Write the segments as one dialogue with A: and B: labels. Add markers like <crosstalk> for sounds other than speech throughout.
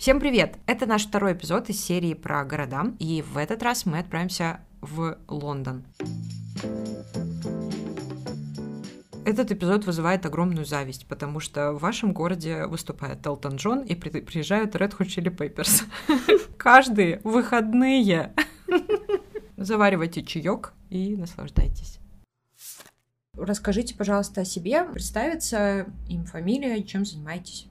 A: Всем привет! Это наш второй эпизод из серии про города, и в этот раз мы отправимся в Лондон. Этот эпизод вызывает огромную зависть, потому что в вашем городе выступает Элтон Джон и при- приезжают Red Hot Chili Peppers. <laughs> Каждые выходные. Заваривайте чаек и наслаждайтесь. Расскажите, пожалуйста, о себе, представиться, им фамилия, чем занимаетесь.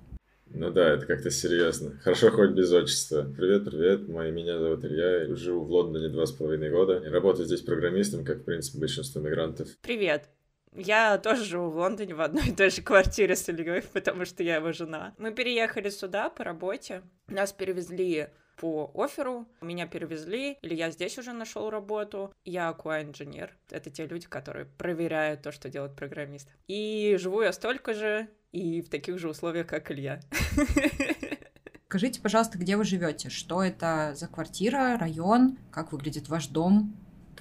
B: Ну да, это как-то серьезно. Хорошо хоть без отчества. Привет, привет, мое меня зовут Илья, я живу в Лондоне два с половиной года и работаю здесь программистом, как, в принципе, большинство мигрантов.
C: Привет. Я тоже живу в Лондоне в одной и той же квартире с Ильей, <laughs> потому что я его жена. Мы переехали сюда по работе. Нас перевезли по оферу, меня перевезли, или я здесь уже нашел работу. Я QA-инженер. Это те люди, которые проверяют то, что делает программист. И живу я столько же, и в таких же условиях, как Илья. <laughs>
A: Скажите, пожалуйста, где вы живете? Что это за квартира, район? Как выглядит ваш дом?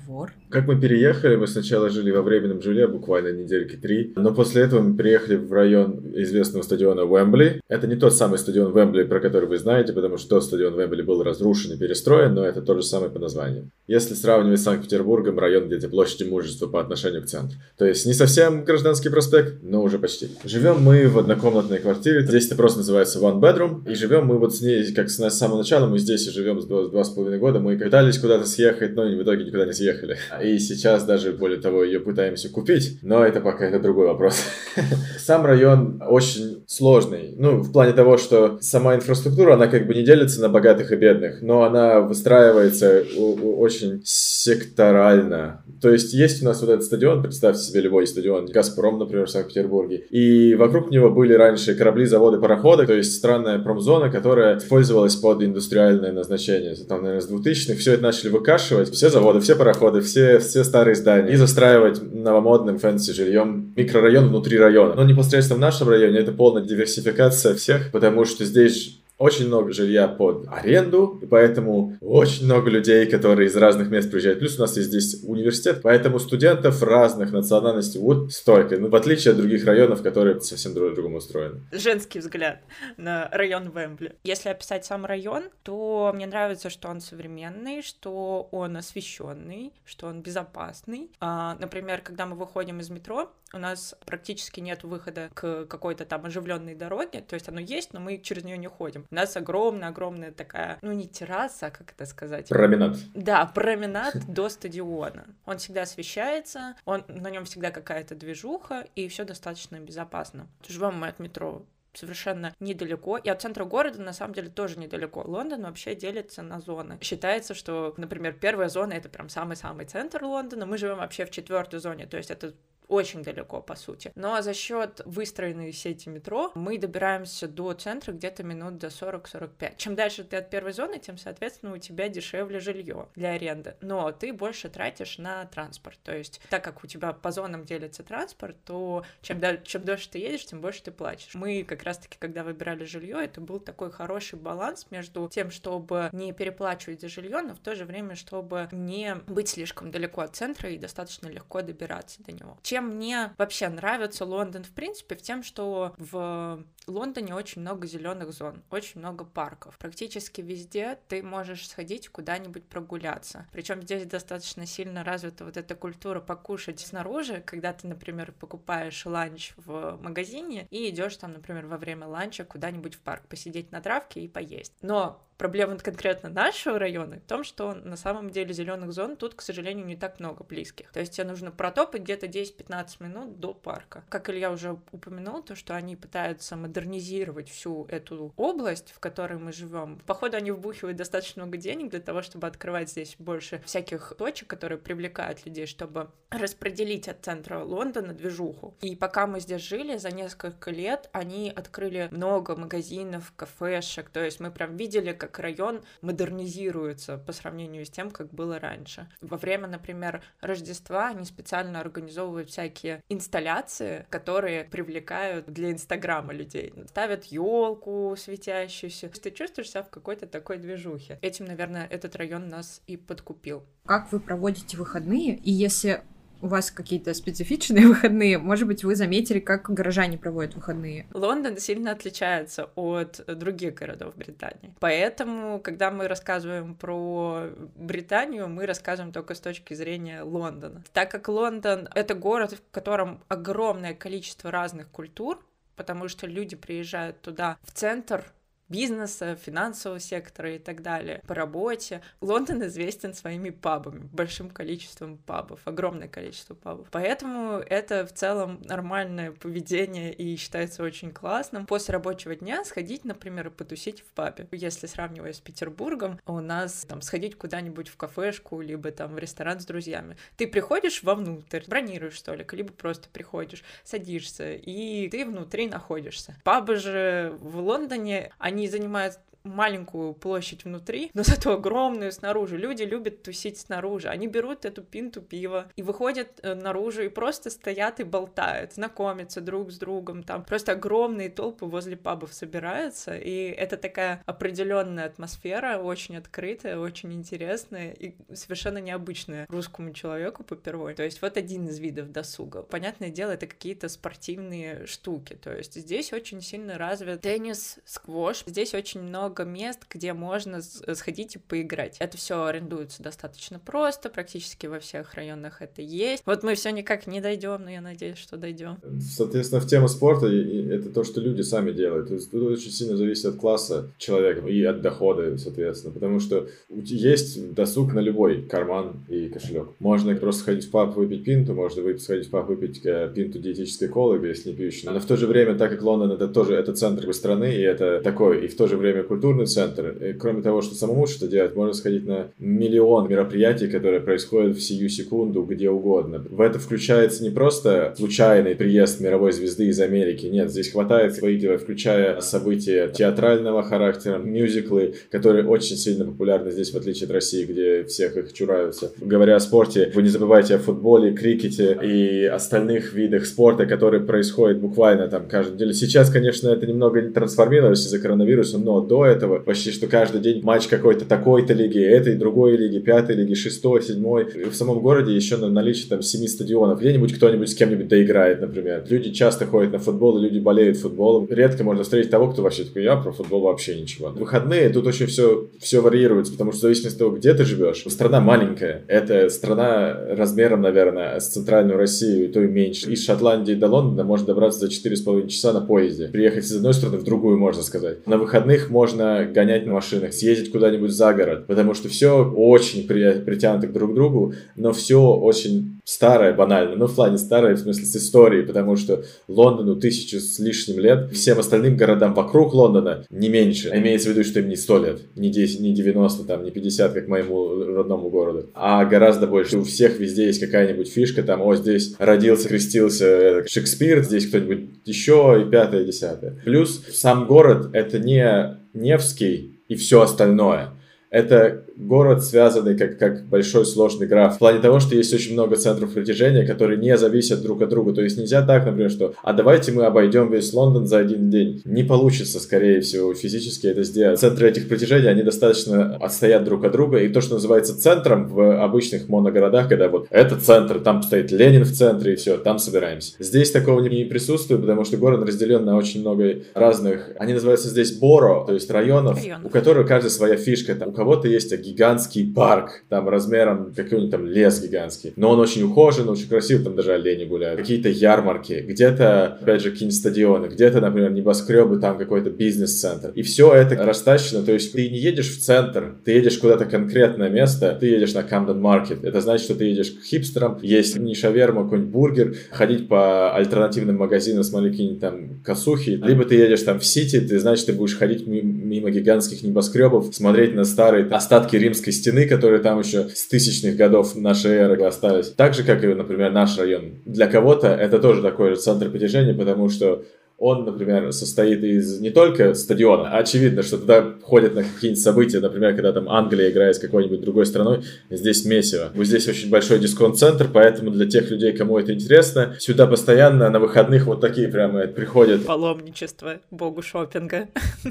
A: Двор.
B: Как мы переехали, мы сначала жили во временном жилье буквально недельки три, но после этого мы приехали в район известного стадиона Уэмбли. Это не тот самый стадион Уэмбли, про который вы знаете, потому что стадион Уэмбли был разрушен и перестроен, но это тот же самый по названию. Если сравнивать с Санкт-Петербургом, район где-то площади мужества по отношению к центру. То есть не совсем гражданский проспект, но уже почти. Живем мы в однокомнатной квартире, здесь это просто называется one bedroom, и живем мы вот с ней, как с самого начала, мы здесь и живем с два, два с половиной года, мы пытались куда-то съехать, но в итоге никуда не съехали уехали. И сейчас даже, более того, ее пытаемся купить, но это пока это другой вопрос. <laughs> Сам район очень сложный. Ну, в плане того, что сама инфраструктура, она как бы не делится на богатых и бедных, но она выстраивается очень секторально. То есть есть у нас вот этот стадион, представьте себе любой стадион, Газпром, например, в Санкт-Петербурге, и вокруг него были раньше корабли, заводы, пароходы, то есть странная промзона, которая использовалась под индустриальное назначение. Там, наверное, с 2000-х все это начали выкашивать, все заводы, все пароходы, подходы, все, все старые здания и застраивать новомодным fancy жильем микрорайон внутри района. Но непосредственно в нашем районе это полная диверсификация всех, потому что здесь очень много жилья под аренду, и поэтому очень много людей, которые из разных мест приезжают. Плюс у нас есть здесь университет, поэтому студентов разных национальностей вот столько. Ну, в отличие от других районов, которые совсем по-другому устроены.
C: Женский взгляд на район Вембли. Если описать сам район, то мне нравится, что он современный, что он освещенный, что он безопасный. А, например, когда мы выходим из метро, у нас практически нет выхода к какой-то там оживленной дороге, то есть оно есть, но мы через нее не ходим. У нас огромная-огромная такая, ну не терраса, а как это сказать?
B: Променад.
C: Да, променад до стадиона. Он всегда освещается, он, на нем всегда какая-то движуха, и все достаточно безопасно. Живем мы от метро совершенно недалеко. И от центра города, на самом деле, тоже недалеко. Лондон вообще делится на зоны. Считается, что, например, первая зона — это прям самый-самый центр Лондона. Мы живем вообще в четвертой зоне, то есть это очень далеко, по сути. Но за счет выстроенной сети метро мы добираемся до центра где-то минут до 40-45. Чем дальше ты от первой зоны, тем, соответственно, у тебя дешевле жилье для аренды. Но ты больше тратишь на транспорт. То есть, так как у тебя по зонам делится транспорт, то чем, дальше, чем дольше ты едешь, тем больше ты платишь. Мы как раз-таки, когда выбирали жилье, это был такой хороший баланс между тем, чтобы не переплачивать за жилье, но в то же время, чтобы не быть слишком далеко от центра и достаточно легко добираться до него. Чем чем мне вообще нравится Лондон, в принципе, в тем, что в Лондоне очень много зеленых зон, очень много парков. Практически везде ты можешь сходить куда-нибудь прогуляться. Причем здесь достаточно сильно развита вот эта культура покушать снаружи, когда ты, например, покупаешь ланч в магазине и идешь там, например, во время ланча куда-нибудь в парк посидеть на травке и поесть. Но проблема конкретно нашего района в том, что на самом деле зеленых зон тут, к сожалению, не так много близких. То есть тебе нужно протопать где-то 10-15 минут до парка. Как Илья уже упомянул, то, что они пытаются модернизировать всю эту область, в которой мы живем. Походу, они вбухивают достаточно много денег для того, чтобы открывать здесь больше всяких точек, которые привлекают людей, чтобы распределить от центра Лондона движуху. И пока мы здесь жили, за несколько лет они открыли много магазинов, кафешек, то есть мы прям видели, как как район модернизируется по сравнению с тем, как было раньше. Во время, например, Рождества они специально организовывают всякие инсталляции, которые привлекают для Инстаграма людей. Ставят елку светящуюся. Ты чувствуешь себя в какой-то такой движухе. Этим, наверное, этот район нас и подкупил.
A: Как вы проводите выходные? И если у вас какие-то специфичные <laughs> выходные. Может быть, вы заметили, как горожане проводят выходные.
C: Лондон сильно отличается от других городов Британии. Поэтому, когда мы рассказываем про Британию, мы рассказываем только с точки зрения Лондона. Так как Лондон — это город, в котором огромное количество разных культур, потому что люди приезжают туда в центр бизнеса, финансового сектора и так далее, по работе. Лондон известен своими пабами, большим количеством пабов, огромное количество пабов. Поэтому это в целом нормальное поведение и считается очень классным. После рабочего дня сходить, например, потусить в пабе. Если сравнивая с Петербургом, у нас там сходить куда-нибудь в кафешку, либо там в ресторан с друзьями. Ты приходишь вовнутрь, бронируешь столик, либо просто приходишь, садишься, и ты внутри находишься. Пабы же в Лондоне, они они занимают маленькую площадь внутри, но зато огромную снаружи. Люди любят тусить снаружи. Они берут эту пинту пива и выходят э, наружу и просто стоят и болтают, знакомятся друг с другом. Там просто огромные толпы возле пабов собираются, и это такая определенная атмосфера, очень открытая, очень интересная и совершенно необычная русскому человеку попервой. То есть вот один из видов досуга. Понятное дело, это какие-то спортивные штуки. То есть здесь очень сильно развит теннис, сквош. Здесь очень много много мест, где можно сходить и поиграть. Это все арендуется достаточно просто, практически во всех районах это есть. Вот мы все никак не дойдем, но я надеюсь, что дойдем.
B: Соответственно, в тему спорта это то, что люди сами делают. То тут очень сильно зависит от класса человека и от дохода, соответственно. Потому что есть досуг на любой карман и кошелек. Можно просто ходить в паб, выпить пинту, можно сходить в паб, выпить э, пинту диетической колы, если не пьющей. Но в то же время, так как Лондон это тоже это центр страны, и это такой, и в то же время культурный центр. И кроме того, что самому что делать, можно сходить на миллион мероприятий, которые происходят в сию секунду где угодно. В это включается не просто случайный приезд мировой звезды из Америки, нет, здесь хватает своих дел, включая события театрального характера, мюзиклы, которые очень сильно популярны здесь, в отличие от России, где всех их чураются. Говоря о спорте, вы не забывайте о футболе, крикете и остальных видах спорта, которые происходят буквально там каждую неделю. Сейчас, конечно, это немного трансформировалось из-за коронавируса, но до этого почти что каждый день матч какой-то такой-то лиги, этой, другой лиги, пятой лиги, шестой, седьмой. В самом городе еще на наличие там семи стадионов. Где-нибудь кто-нибудь с кем-нибудь доиграет, например. Люди часто ходят на футбол, и люди болеют футболом. Редко можно встретить того, кто вообще такой, я про футбол вообще ничего. Выходные тут очень все, все варьируется, потому что в зависимости от того, где ты живешь, страна маленькая. Это страна размером, наверное, с центральную Россию, и то и меньше. Из Шотландии до Лондона можно добраться за 4,5 часа на поезде. Приехать из одной страны в другую, можно сказать. На выходных можно гонять на машинах, съездить куда-нибудь за город, потому что все очень при, притянуто друг к другу, но все очень старое, банально. Ну, в плане старое, в смысле, с историей, потому что Лондону тысячу с лишним лет, всем остальным городам вокруг Лондона не меньше. Имеется в виду, что им не 100 лет, не 10, не 90, там, не 50, как моему родному городу, а гораздо больше. У всех везде есть какая-нибудь фишка, там, о, здесь родился, крестился Шекспир, здесь кто-нибудь еще, и пятое, и десятое. Плюс сам город — это не Невский и все остальное. Это город, связанный как, как большой сложный граф. В плане того, что есть очень много центров притяжения, которые не зависят друг от друга. То есть нельзя так, например, что «а давайте мы обойдем весь Лондон за один день». Не получится, скорее всего, физически это сделать. Центры этих притяжений, они достаточно отстоят друг от друга. И то, что называется центром в обычных моногородах, когда вот это центр, там стоит Ленин в центре, и все, там собираемся. Здесь такого не присутствует, потому что город разделен на очень много разных... Они называются здесь Боро, то есть районов, районов. у которых каждая своя фишка. Там, у кого-то есть гигантский парк, там размером какой-нибудь там лес гигантский. Но он очень ухожен, очень красив, там даже олени гуляют. Какие-то ярмарки, где-то, опять же, какие-нибудь стадионы, где-то, например, небоскребы, там какой-то бизнес-центр. И все это растащено, то есть ты не едешь в центр, ты едешь куда-то конкретное место, ты едешь на Камден Маркет. Это значит, что ты едешь к хипстерам, есть не шаверма, какой-нибудь бургер, ходить по альтернативным магазинам, смотреть какие-нибудь там косухи. Либо ты едешь там в Сити, ты значит, ты будешь ходить мимо гигантских небоскребов, смотреть на старые остатки римской стены, которые там еще с тысячных годов нашей эры остались. Так же, как и, например, наш район. Для кого-то это тоже такой же центр притяжения, потому что он, например, состоит из не только стадиона, а очевидно, что туда ходят на какие-нибудь события, например, когда там Англия играет с какой-нибудь другой страной, здесь месиво. Здесь очень большой дисконт-центр, поэтому для тех людей, кому это интересно, сюда постоянно на выходных вот такие прямо приходят.
C: Паломничество, богу шопинга.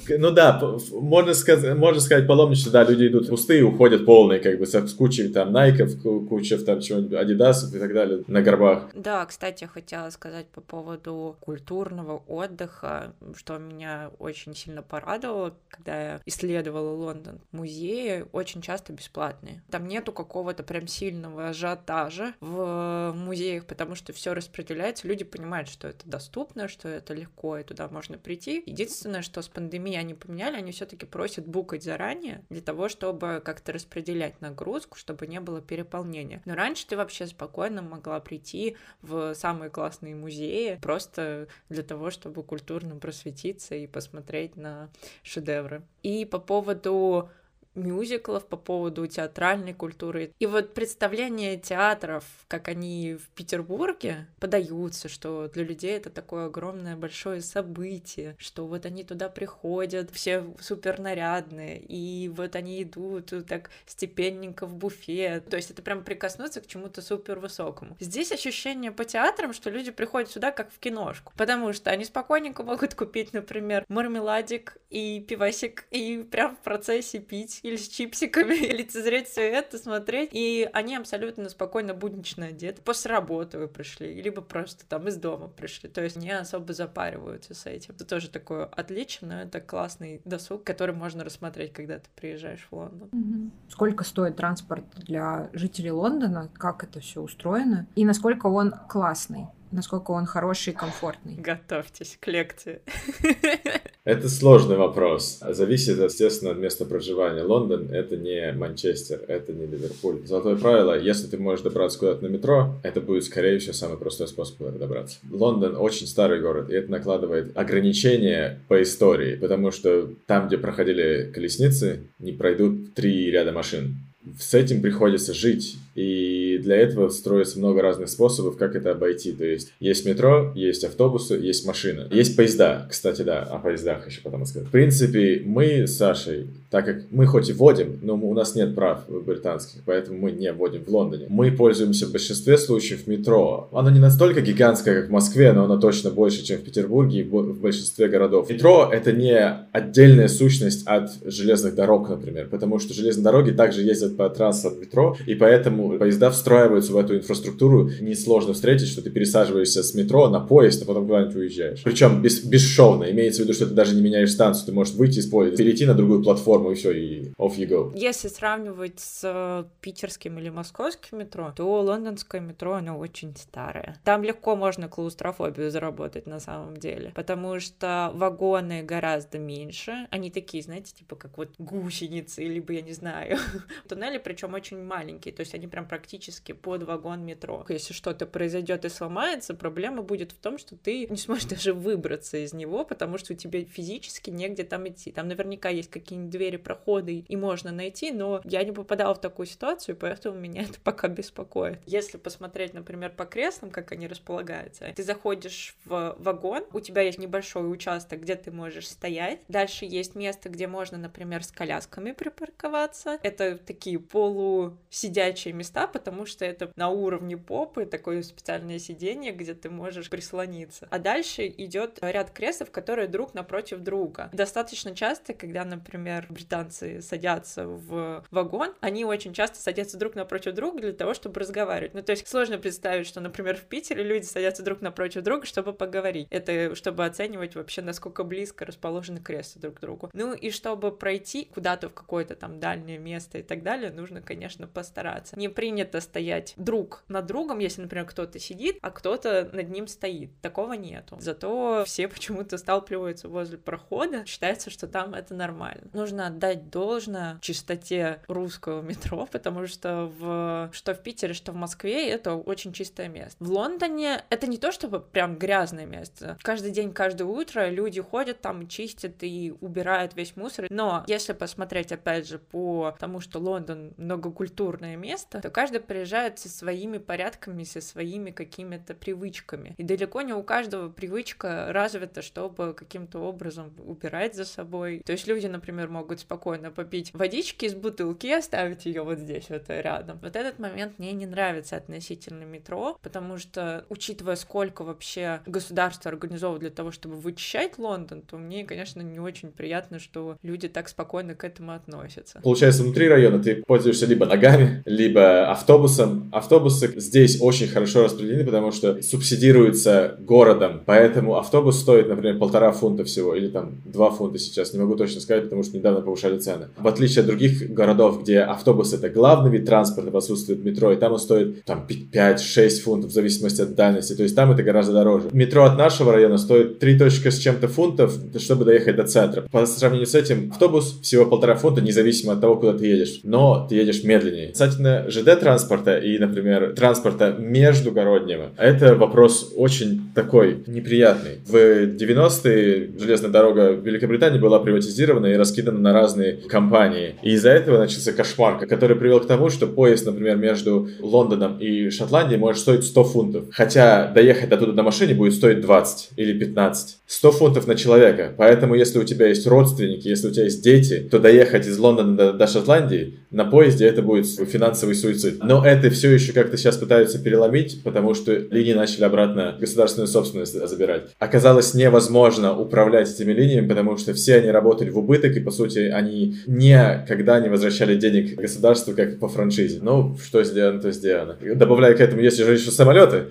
B: Ну да, можно сказать, можно сказать паломничество, да, люди идут пустые, уходят полные, как бы с кучей там найков, куча там чего-нибудь, адидасов и так далее на горбах.
C: Да, кстати, хотела сказать по поводу культурного отдыха, что меня очень сильно порадовало, когда я исследовала Лондон. Музеи очень часто бесплатные. Там нету какого-то прям сильного ажиотажа в музеях, потому что все распределяется, люди понимают, что это доступно, что это легко, и туда можно прийти. Единственное, что с пандемией они поменяли, они все-таки просят букать заранее для того, чтобы как-то распределять нагрузку, чтобы не было переполнения. Но раньше ты вообще спокойно могла прийти в самые классные музеи просто для того, чтобы культурно просветиться и посмотреть на шедевры. И по поводу мюзиклов, по поводу театральной культуры. И вот представление театров, как они в Петербурге подаются, что для людей это такое огромное большое событие, что вот они туда приходят, все супер нарядные, и вот они идут так степенненько в буфет. То есть это прям прикоснуться к чему-то супер высокому. Здесь ощущение по театрам, что люди приходят сюда как в киношку, потому что они спокойненько могут купить, например, мармеладик и пивасик, и прям в процессе пить или с чипсиками, <laughs> лицезреть все это, смотреть. И они абсолютно спокойно, буднично одеты. После работы вы пришли, либо просто там из дома пришли. То есть не особо запариваются с этим. Это тоже такое отличие, но это классный досуг, который можно рассмотреть, когда ты приезжаешь в Лондон.
A: Сколько стоит транспорт для жителей Лондона? Как это все устроено? И насколько он классный? насколько он хороший и комфортный.
C: Готовьтесь к лекции. <laughs>
B: Это сложный вопрос. Зависит, естественно, от места проживания. Лондон — это не Манчестер, это не Ливерпуль. Золотое правило, если ты можешь добраться куда-то на метро, это будет, скорее всего, самый простой способ куда-то добраться. Лондон очень старый город, и это накладывает ограничения по истории, потому что там, где проходили колесницы, не пройдут три ряда машин. С этим приходится жить и для этого строится много разных способов, как это обойти. То есть есть метро, есть автобусы, есть машина. Есть поезда, кстати, да, о поездах еще потом сказать. В принципе, мы с Сашей, так как мы хоть и вводим, но у нас нет прав британских, поэтому мы не вводим в Лондоне. Мы пользуемся в большинстве случаев метро. Оно не настолько гигантское, как в Москве, но оно точно больше, чем в Петербурге и в большинстве городов. Метро — это не отдельная сущность от железных дорог, например, потому что железные дороги также ездят по трассам метро, и поэтому поезда встраиваются в эту инфраструктуру. Несложно встретить, что ты пересаживаешься с метро на поезд, а потом куда-нибудь уезжаешь. Причем без, бесшовно. Имеется в виду, что ты даже не меняешь станцию. Ты можешь выйти из поезда, перейти на другую платформу и все, и off you go.
C: Если сравнивать с э, питерским или московским метро, то лондонское метро, оно очень старое. Там легко можно клаустрофобию заработать на самом деле, потому что вагоны гораздо меньше. Они такие, знаете, типа как вот гусеницы, либо, я не знаю, <laughs> туннели, причем очень маленькие, то есть они прям практически под вагон метро. Если что-то произойдет и сломается, проблема будет в том, что ты не сможешь даже выбраться из него, потому что у тебя физически негде там идти. Там наверняка есть какие-нибудь двери, проходы, и можно найти, но я не попадала в такую ситуацию, поэтому меня это пока беспокоит. Если посмотреть, например, по креслам, как они располагаются, ты заходишь в вагон, у тебя есть небольшой участок, где ты можешь стоять, дальше есть место, где можно, например, с колясками припарковаться. Это такие полусидячие места, места, потому что это на уровне попы, такое специальное сиденье, где ты можешь прислониться. А дальше идет ряд креслов, которые друг напротив друга. Достаточно часто, когда, например, британцы садятся в вагон, они очень часто садятся друг напротив друга для того, чтобы разговаривать. Ну, то есть сложно представить, что, например, в Питере люди садятся друг напротив друга, чтобы поговорить. Это чтобы оценивать вообще, насколько близко расположены кресла друг к другу. Ну и чтобы пройти куда-то в какое-то там дальнее место и так далее, нужно, конечно, постараться. Не принято стоять друг над другом, если, например, кто-то сидит, а кто-то над ним стоит. Такого нету. Зато все <laughs> почему-то сталкиваются возле прохода. Считается, что там это нормально. Нужно отдать должное чистоте русского метро, <laughs> потому что в что в Питере, что в Москве это очень чистое место. В Лондоне это не то, чтобы прям грязное место. Каждый день, каждое утро люди ходят там, чистят и убирают весь мусор. Но если посмотреть, опять же, по тому, что Лондон многокультурное место, транспорта, то каждый приезжает со своими порядками, со своими какими-то привычками. И далеко не у каждого привычка развита, чтобы каким-то образом убирать за собой. То есть люди, например, могут спокойно попить водички из бутылки и оставить ее вот здесь, вот рядом. Вот этот момент мне не нравится относительно метро, потому что, учитывая, сколько вообще государство организовывает для того, чтобы вычищать Лондон, то мне, конечно, не очень приятно, что люди так спокойно к этому относятся.
B: Получается, внутри района ты пользуешься либо ногами, либо автобусом. Автобусы здесь очень хорошо распределены, потому что субсидируются городом, поэтому автобус стоит, например, полтора фунта всего, или там два фунта сейчас, не могу точно сказать, потому что недавно повышали цены. В отличие от других городов, где автобус это главный вид транспорта, отсутствует метро, и там он стоит там 5-6 фунтов в зависимости от дальности, то есть там это гораздо дороже. Метро от нашего района стоит 3 точка с чем-то фунтов, чтобы доехать до центра. По сравнению с этим, автобус всего полтора фунта, независимо от того, куда ты едешь, но ты едешь медленнее. Кстати, ЖД транспорта и, например, транспорта междугороднего, это вопрос очень такой неприятный. В 90-е железная дорога в Великобритании была приватизирована и раскидана на разные компании. И из-за этого начался кошмар, который привел к тому, что поезд, например, между Лондоном и Шотландией может стоить 100 фунтов. Хотя доехать до туда на машине будет стоить 20 или 15. 100 фунтов на человека. Поэтому, если у тебя есть родственники, если у тебя есть дети, то доехать из Лондона до, до Шотландии на поезде это будет финансовый суицид. Но это все еще как-то сейчас пытаются переломить, потому что линии начали обратно государственную собственность забирать. Оказалось невозможно управлять этими линиями, потому что все они работали в убыток, и по сути они никогда не возвращали денег государству, как по франшизе. Ну, что сделано, то сделано. Добавляя к этому, есть же еще самолеты,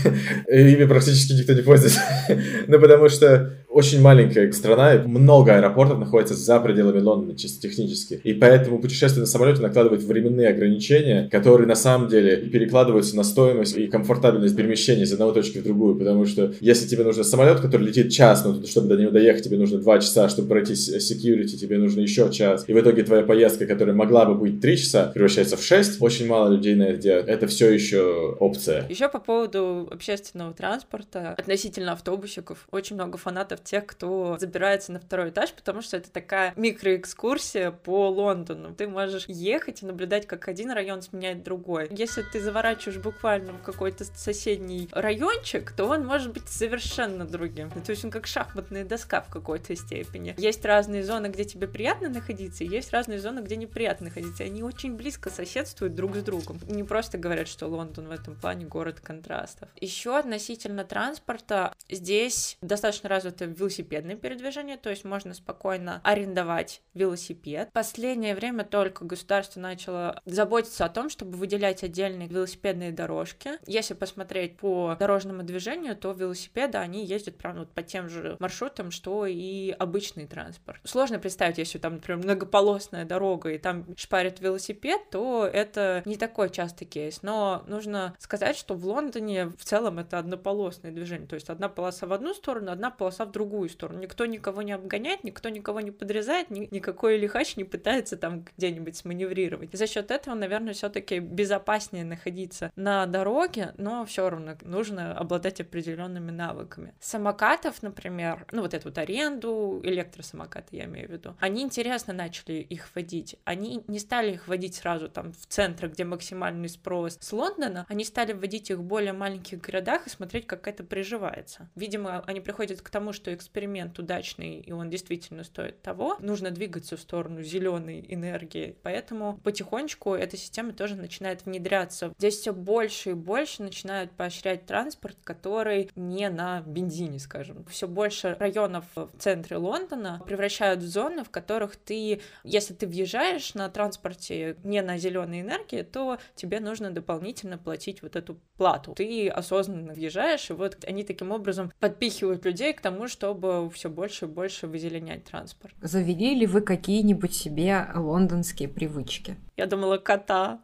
B: <laughs> ими практически никто не пользуется. <laughs> Ну, потому что the очень маленькая страна, много аэропортов находится за пределами Лондона, чисто технически. И поэтому путешествие на самолете накладывает временные ограничения, которые на самом деле перекладываются на стоимость и комфортабельность перемещения из одной точки в другую. Потому что если тебе нужен самолет, который летит час, но чтобы до него доехать, тебе нужно два часа, чтобы пройти security, тебе нужно еще час. И в итоге твоя поездка, которая могла бы быть три часа, превращается в шесть. Очень мало людей на это делают. Это все еще опция.
C: Еще по поводу общественного транспорта относительно автобусиков. Очень много фанатов тех, кто забирается на второй этаж, потому что это такая микроэкскурсия по Лондону. Ты можешь ехать и наблюдать, как один район сменяет другой. Если ты заворачиваешь буквально в какой-то соседний райончик, то он может быть совершенно другим. То есть он как шахматная доска в какой-то степени. Есть разные зоны, где тебе приятно находиться, и есть разные зоны, где неприятно находиться. Они очень близко соседствуют друг с другом. Не просто говорят, что Лондон в этом плане город контрастов. Еще относительно транспорта, здесь достаточно развита велосипедное передвижение, то есть можно спокойно арендовать велосипед. Последнее время только государство начало заботиться о том, чтобы выделять отдельные велосипедные дорожки. Если посмотреть по дорожному движению, то велосипеды, они ездят прямо вот по тем же маршрутам, что и обычный транспорт. Сложно представить, если там, например, многополосная дорога, и там шпарит велосипед, то это не такой частый кейс. Но нужно сказать, что в Лондоне в целом это однополосное движение, то есть одна полоса в одну сторону, одна полоса в другую другую сторону. Никто никого не обгоняет, никто никого не подрезает, ни, никакой лихач не пытается там где-нибудь сманеврировать. И за счет этого, наверное, все-таки безопаснее находиться на дороге, но все равно нужно обладать определенными навыками. Самокатов, например, ну вот эту вот аренду, электросамокаты я имею в виду, они интересно начали их водить. Они не стали их водить сразу там в центр, где максимальный спрос с Лондона, они стали вводить их в более маленьких городах и смотреть, как это приживается. Видимо, они приходят к тому, что эксперимент удачный, и он действительно стоит того, нужно двигаться в сторону зеленой энергии. Поэтому потихонечку эта система тоже начинает внедряться. Здесь все больше и больше начинают поощрять транспорт, который не на бензине, скажем. Все больше районов в центре Лондона превращают в зоны, в которых ты, если ты въезжаешь на транспорте не на зеленой энергии, то тебе нужно дополнительно платить вот эту плату. Ты осознанно въезжаешь, и вот они таким образом подпихивают людей к тому, что чтобы все больше и больше вызеленять транспорт.
A: Завели ли вы какие-нибудь себе лондонские привычки?
C: Я думала, кота.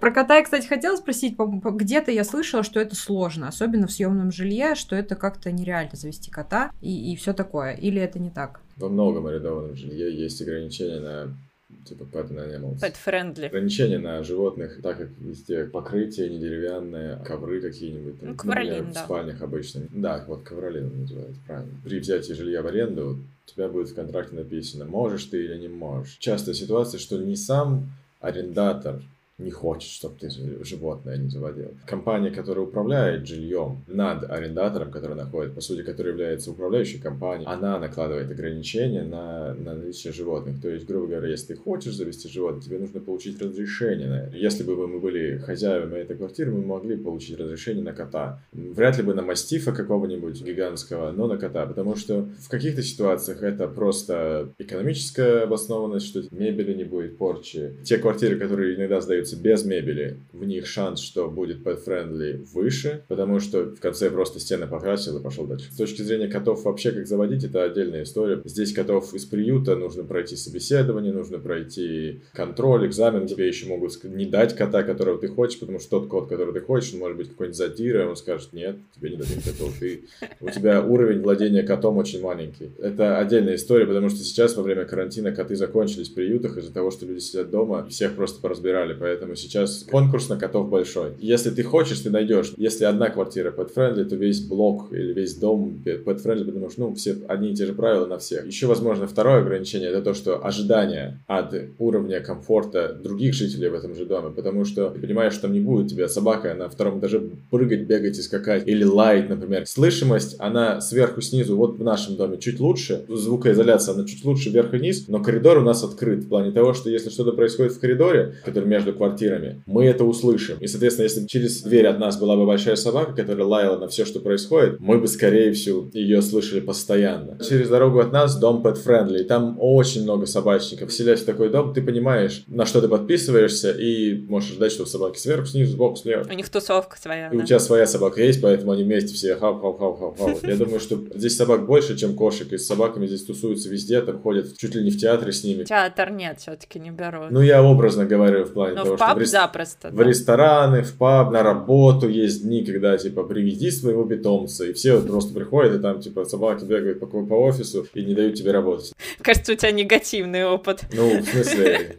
A: Про кота я, кстати, хотела спросить. Где-то я слышала, что это сложно, особенно в съемном жилье, что это как-то нереально завести кота и, и все такое. Или это не так?
B: Во многом арендованном жилье есть ограничения на типа pet animals.
C: Pet friendly.
B: Ограничения на животных, так как везде покрытие не деревянные, ковры какие-нибудь.
C: Ну, ковролин,
B: ну,
C: да.
B: В спальнях обычно. Да, вот ковролин называется, правильно. При взятии жилья в аренду у тебя будет в контракте написано, можешь ты или не можешь. Частая ситуация, что не сам арендатор не хочет, чтобы ты животное не заводил. Компания, которая управляет жильем над арендатором, который находит, по сути, который является управляющей компанией, она накладывает ограничения на, на наличие животных. То есть, грубо говоря, если ты хочешь завести животное, тебе нужно получить разрешение на это. Если бы мы были хозяевами этой квартиры, мы могли получить разрешение на кота. Вряд ли бы на мастифа какого-нибудь гигантского, но на кота, потому что в каких-то ситуациях это просто экономическая обоснованность, что мебели не будет порчи. Те квартиры, которые иногда сдаются без мебели, в них шанс, что будет pet-friendly выше, потому что в конце просто стены покрасил и пошел дальше. С точки зрения котов вообще как заводить, это отдельная история. Здесь котов из приюта нужно пройти собеседование, нужно пройти контроль, экзамен. Тебе еще могут не дать кота, которого ты хочешь, потому что тот кот, который ты хочешь, он может быть какой-нибудь задира, он скажет, нет, тебе не дадим котов. Ты, у тебя уровень владения котом очень маленький. Это отдельная история, потому что сейчас во время карантина коты закончились в приютах из-за того, что люди сидят дома, всех просто поразбирали, поэтому сейчас конкурс на котов большой. Если ты хочешь, ты найдешь. Если одна квартира pet-friendly, то весь блок или весь дом pet-friendly, потому что, ну, все одни и те же правила на всех. Еще, возможно, второе ограничение, это то, что ожидание от уровня комфорта других жителей в этом же доме, потому что ты понимаешь, что там не будет тебя собака на втором этаже прыгать, бегать и скакать, или лаять, например. Слышимость, она сверху, снизу, вот в нашем доме чуть лучше, звукоизоляция, она чуть лучше вверх и вниз, но коридор у нас открыт, в плане того, что если что-то происходит в коридоре, который между квартирами, мы это услышим. И, соответственно, если через дверь от нас была бы большая собака, которая лаяла на все, что происходит, мы бы, скорее всего, ее слышали постоянно. Через дорогу от нас дом pet friendly, там очень много собачников. Селясь в такой дом, ты понимаешь, на что ты подписываешься, и можешь ждать, что собаки сверху, снизу, сбоку, слева.
C: У них тусовка своя.
B: И да. у тебя своя собака есть, поэтому они вместе все хау-хау-хау-хау. Я думаю, что здесь собак больше, чем кошек, и с собаками здесь тусуются везде, там ходят чуть ли не в театре с ними.
C: Театр нет, все-таки не беру.
B: Ну, я образно говорю в плане
C: Но
B: того,
C: в паб
B: что в, рес...
C: запросто.
B: в рестораны, в паб, на работу есть дни, когда, типа, приведи своего питомца, и все просто приходят, и там, типа, собаки бегают по, по офису и не дают тебе работать.
C: Кажется, у тебя негативный опыт.
B: Ну, в смысле,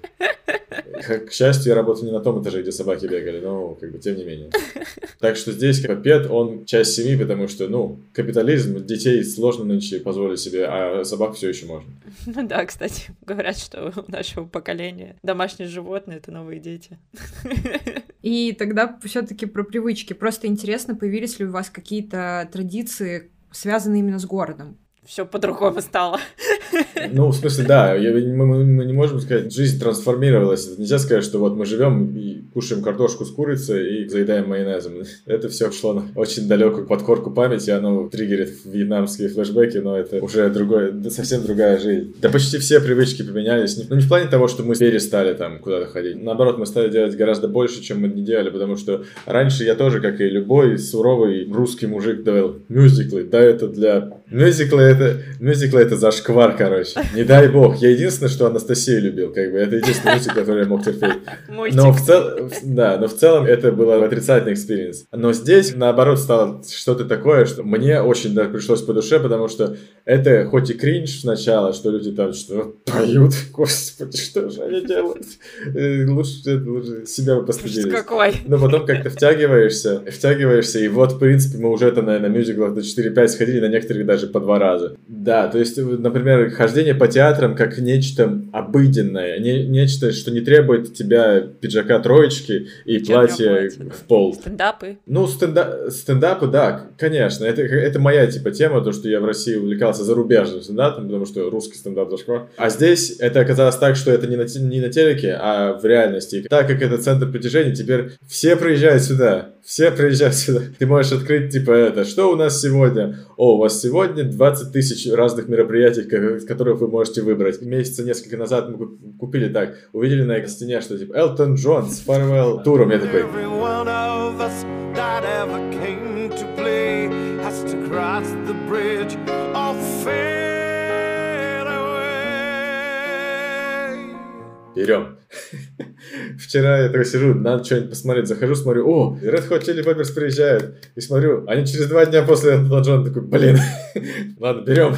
B: к счастью, я работаю не на том этаже, где собаки бегали, но, как бы, тем не менее. Так что здесь, как пет, он часть семьи, потому что, ну, капитализм, детей сложно нынче позволить себе, а собак все еще можно.
C: Ну да, кстати, говорят, что у нашего поколения домашние животные — это новые дети. <laughs>
A: И тогда все-таки про привычки. Просто интересно, появились ли у вас какие-то традиции, связанные именно с городом?
C: все по-другому стало.
B: Ну, в смысле, да, я, мы, мы, мы не можем сказать, жизнь трансформировалась. Нельзя сказать, что вот мы живем и кушаем картошку с курицей и заедаем майонезом. Это все шло на очень далекую подкорку памяти, оно триггерит вьетнамские флешбеки, но это уже другое, совсем другая жизнь. Да почти все привычки поменялись. Ну, не в плане того, что мы перестали там куда-то ходить. Наоборот, мы стали делать гораздо больше, чем мы не делали, потому что раньше я тоже, как и любой суровый русский мужик, давал мюзиклы. Да, это для Мюзиклы это, мюзиклы это зашквар, короче. Не дай бог. Я единственное, что Анастасию любил, как бы. Это единственный мультик, который я мог терпеть. Но в целом, да, но в целом это был отрицательный experience. Но здесь, наоборот, стало что-то такое, что мне очень да, пришлось по душе, потому что это хоть и кринж сначала, что люди там что поют, <laughs> господи, что же они делают? Э, лучше, лучше себя бы постыдились.
C: какой?
B: Но потом как-то втягиваешься, втягиваешься, и вот, в принципе, мы уже это, наверное, на мюзиклах до 4-5 сходили, на некоторых даже по два раза. Да, то есть, например, хождение по театрам как нечто обыденное, не, нечто, что не требует от тебя пиджака троечки и платья в пол.
C: Стендапы?
B: Ну, стенда... стендапы, да, конечно. Это, это моя, типа, тема, то, что я в России увлекался зарубежным стендапом, потому что русский стендап зашквар. А здесь это оказалось так, что это не на, не на телеке, а в реальности. Так как это центр притяжения, теперь все приезжают сюда. Все приезжают сюда. Ты можешь открыть, типа, это, что у нас сегодня? О, у вас сегодня 20 тысяч разных мероприятий, из которых вы можете выбрать. Месяца несколько назад мы купили так, увидели на стене, что, типа, Элтон Джон с Farewell туром. Я такой... Берем. Вчера я такой сижу, надо что-нибудь посмотреть, захожу, смотрю, о, Red Hot Chili Peppers приезжают. И смотрю, они через два дня после Элтона Джона такой, блин, <laughs> ладно, берем.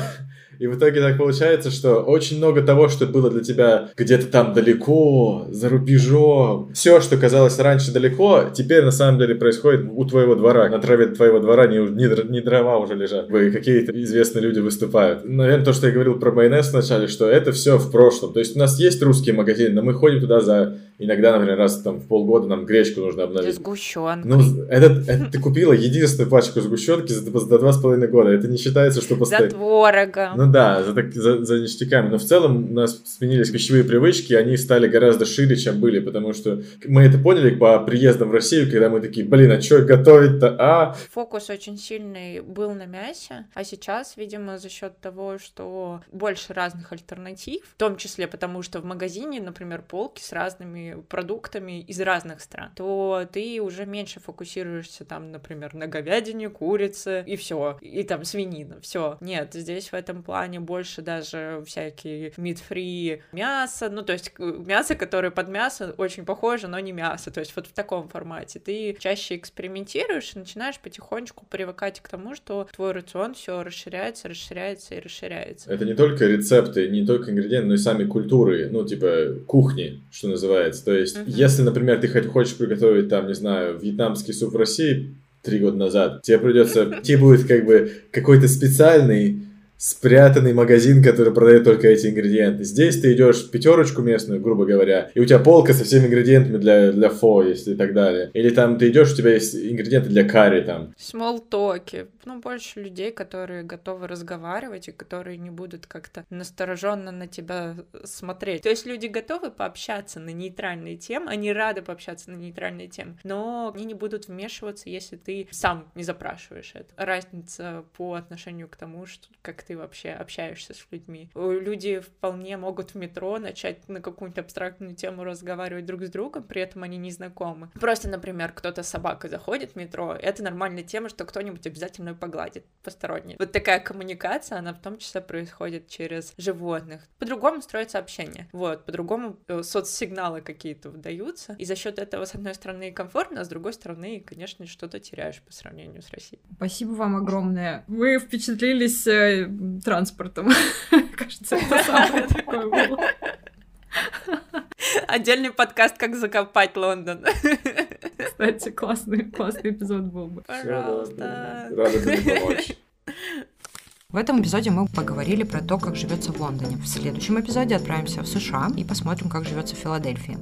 B: И в итоге так получается, что очень много того, что было для тебя где-то там далеко, за рубежом, все, что казалось раньше далеко, теперь на самом деле происходит у твоего двора. На траве твоего двора не, не, не дрова уже лежат. Вы какие-то известные люди выступают. Наверное, то, что я говорил про майонез вначале, что это все в прошлом. То есть у нас есть русские магазины, но мы ходим туда за иногда, например, раз там в полгода нам гречку нужно обновить.
C: Сгущенка.
B: Ну, это, это ты купила единственную пачку сгущенки за, за два с половиной года. Это не считается, что постоянно...
C: За творогом.
B: Ну да, за, так, за, за ништяками. Но в целом у нас сменились пищевые привычки, они стали гораздо шире, чем были, потому что мы это поняли по приездам в Россию, когда мы такие, блин, а что готовить-то, а?
C: Фокус очень сильный был на мясе, а сейчас, видимо, за счет того, что больше разных альтернатив, в том числе потому, что в магазине, например, полки с разными продуктами из разных стран, то ты уже меньше фокусируешься там, например, на говядине, курице и все, и там свинина, все. Нет, здесь в этом плане больше даже всякие мид-фри мясо, ну то есть мясо, которое под мясо очень похоже, но не мясо, то есть вот в таком формате. Ты чаще экспериментируешь и начинаешь потихонечку привыкать к тому, что твой рацион все расширяется, расширяется и расширяется.
B: Это не только рецепты, не только ингредиенты, но и сами культуры, ну типа кухни, что называется. То есть, uh-huh. если, например, ты хочешь приготовить там, не знаю, вьетнамский суп в России три года назад, тебе придется, <laughs> тебе будет как бы какой-то специальный спрятанный магазин, который продает только эти ингредиенты. Здесь ты идешь в пятерочку местную, грубо говоря, и у тебя полка со всеми ингредиентами для, для фо, если и так далее. Или там ты идешь, у тебя есть ингредиенты для карри там.
C: Смолтоки. Ну, больше людей, которые готовы разговаривать и которые не будут как-то настороженно на тебя смотреть. То есть люди готовы пообщаться на нейтральные темы, они рады пообщаться на нейтральные темы, но они не будут вмешиваться, если ты сам не запрашиваешь это. Разница по отношению к тому, что как ты вообще общаешься с людьми. Люди вполне могут в метро начать на какую-нибудь абстрактную тему разговаривать друг с другом, при этом они не знакомы. Просто, например, кто-то с собакой заходит в метро, это нормальная тема, что кто-нибудь обязательно погладит посторонний. Вот такая коммуникация, она в том числе происходит через животных. По-другому строится общение. Вот, по-другому э, соцсигналы какие-то выдаются. И за счет этого, с одной стороны, комфортно, а с другой стороны, конечно, что-то теряешь по сравнению с Россией.
A: Спасибо вам огромное. Вы впечатлились э, транспортом. <laughs> Кажется, это самое такое было.
C: Отдельный подкаст «Как закопать Лондон».
A: Кстати, классный, классный эпизод был бы.
C: Пожалуйста.
B: Рада помочь.
A: В этом эпизоде мы поговорили про то, как живется в Лондоне. В следующем эпизоде отправимся в США и посмотрим, как живется в Филадельфии.